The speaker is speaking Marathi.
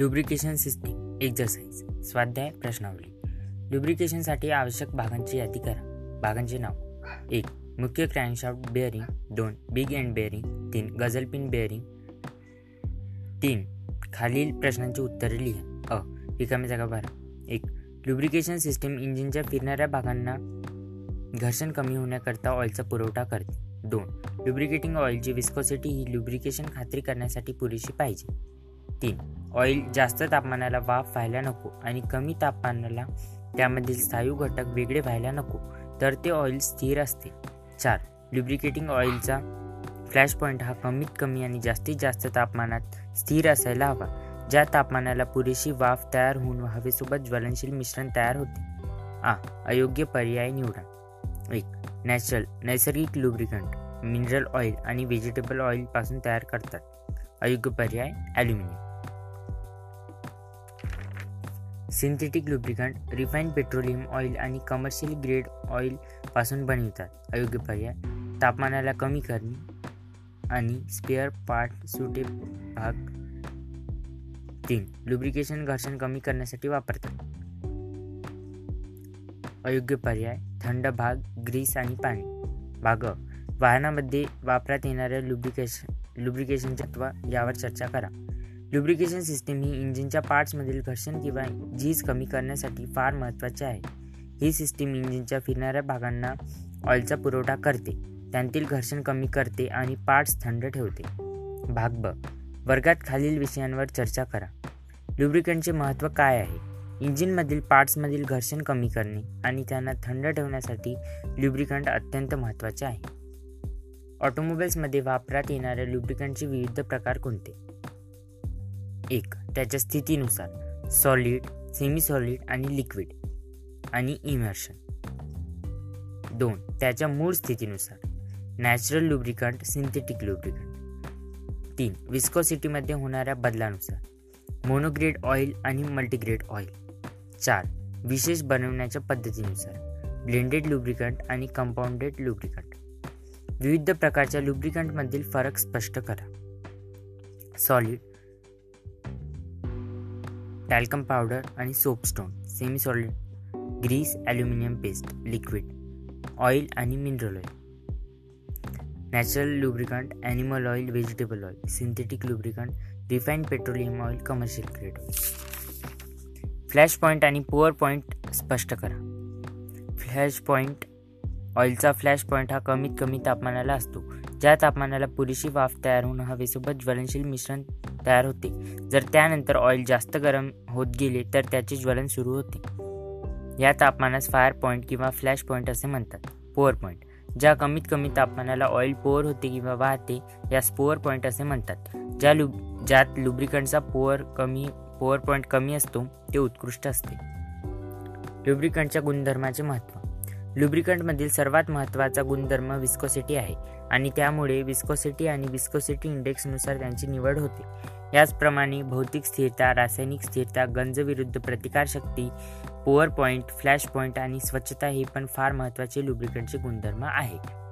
लुब्रिकेशन सिस्टीम एक्झरसाइज स्वाध्याय प्रश्नावली. लुब्रिकेशनसाठी आवश्यक भागांची यादी करा. भागांचे नाव. एक मुख्य क्रँकशाफ्ट बेअरिंग दोन बिग एंड बेअरिंग तीन गझलपिन बेअरिंग तीन खालील प्रश्नांची उत्तरे लिहा. अ रिकामी जागा भरा. एक लुब्रिकेशन सिस्टीम इंजिनच्या फिरणाऱ्या भागांना घर्षण कमी होण्याकरता ऑइलचा पुरवठा करते. दोन लुब्रिकेटिंग ऑइलची विस्कोसिटी ही लुब्रिकेशन खात्री करण्यासाठी पुरेशी पाहिजे. तीन. ऑइल जास्त तापमानाला वाफ व्हायला नको आणि कमी तापमानाला त्यामधील स्थायू घटक वेगळे व्हायला नको तर ते ऑइल स्थिर असते. चार. लुब्रिकेटिंग ऑइलचा फ्लॅश पॉईंट हा कमीत कमी आणि जास्तीत जास्त तापमानात स्थिर असायला हवा ज्या तापमानाला पुरेशी वाफ तयार होऊन हवेसोबत ज्वलनशील मिश्रण तयार होते. आ. अयोग्य पर्याय निवडा. एक. नॅचरल नैसर्गिक लुब्रिकंट मिनरल ऑइल आणि व्हेजिटेबल ऑइलपासून तयार करतात. अयोग्य पर्याय aluminium synthetic lubricant refined petroleum oil आणि कमर्शियल ग्रेड ऑइलपासून बनवितात. अयोग्य पर्याय तापमानाला कमी करणे आणि स्पेअर पार्ट सुटे भाग तीन लुब्रिकेशन घर्षण कमी करण्यासाठी वापरतात. अयोग्य पर्याय थंड भाग ग्रीस आणि पाणी. भाग वाहनामध्ये वापरात येणाऱ्या लुब्रिकेशन लुब्रिकेशन तत्व यावर चर्चा करा. लुब्रिकेशन सिस्टीम ही इंजिनच्या पार्ट्समधील घर्षण किंवा झीज कमी करण्यासाठी फार महत्त्वाचे आहे. ही सिस्टीम इंजिनच्या फिरणाऱ्या भागांना ऑइलचा पुरवठा करते. त्यांतील घर्षण कमी करते आणि पार्ट्स थंड ठेवते. भाग ब. वर्गात खालील विषयांवर चर्चा करा. लुब्रिकंटचे महत्त्व काय आहे? इंजिनमधील पार्ट्समधील घर्षण कमी करणे आणि त्यांना थंड ठेवण्यासाठी ल्युब्रिकंट अत्यंत महत्त्वाचे आहे. ऑटोमोबाईल्समध्ये वापरात येणाऱ्या ल्युब्रिकंटचे विविध प्रकार कोणते? एक त्याच्या स्थितीनुसार सॉलिड सेमी सॉलिड आणि लिक्विड आणि इमर्शन दोन त्याच्या मूळ स्थितीनुसार नॅचरल लुब्रिकंट सिंथेटिक लुब्रिकंट तीन विस्कॉसिटीमध्ये होणाऱ्या बदलानुसार मोनोग्रेड ऑइल आणि मल्टीग्रेड ऑइल चार विशेष बनवण्याच्या पद्धतीनुसार ब्लेंडेड लुब्रिकंट आणि कंपाऊंडेड लुब्रिकंट विविध प्रकारच्या लुब्रिकंटमधील फरक स्पष्ट करा. सॉलिड टॅल्कम पावडर आणि soapstone semi solid grease aluminium paste liquid oil आणि mineral oil natural lubricant animal oil vegetable oil synthetic lubricant refined petroleum oil commercial grade oil flash point आणि पुअर पॉईंट स्पष्ट करा. फ्लॅश पॉईंट ऑइलचा फ्लॅश पॉईंट हा कमीत कमी तापमानाला असतो. ज्या तापमानाला पुरेशी वाफ तयार होऊन हवेसोबत ज्वलनशील मिश्रण तयार होते. जर त्यानंतर ऑइल जास्त गरम होत गेले तर त्याचे ज्वलन सुरू होते. या तापमानास फायर पॉईंट किंवा फ्लॅश पॉईंट असे म्हणतात. पोअर पॉईंट ज्या कमीत कमी तापमानाला ऑइल पोअर होते किंवा वाहते यास पोअर पॉईंट असे म्हणतात. ज्या लुब ज्यात लुब्रिकंटचा पोअर कमी पोअर पॉईंट कमी असतो ते उत्कृष्ट असते. लुब्रिकंटच्या गुणधर्माचे महत्त्व लुब्रिकंटमधील सर्वात महत्त्वाचा गुणधर्म विस्कोसिटी आहे आणि त्यामुळे विस्कोसिटी आणि विस्कोसिटी इंडेक्सनुसार त्यांची निवड होते. याचप्रमाणे भौतिक स्थिरता रासायनिक स्थिरता गंज विरुद्ध प्रतिकारशक्ती पॉवर पॉईंट फ्लॅश पॉईंट आणि स्वच्छता हे पण फार महत्त्वाचे लुब्रिकंटचे गुणधर्म आहेत.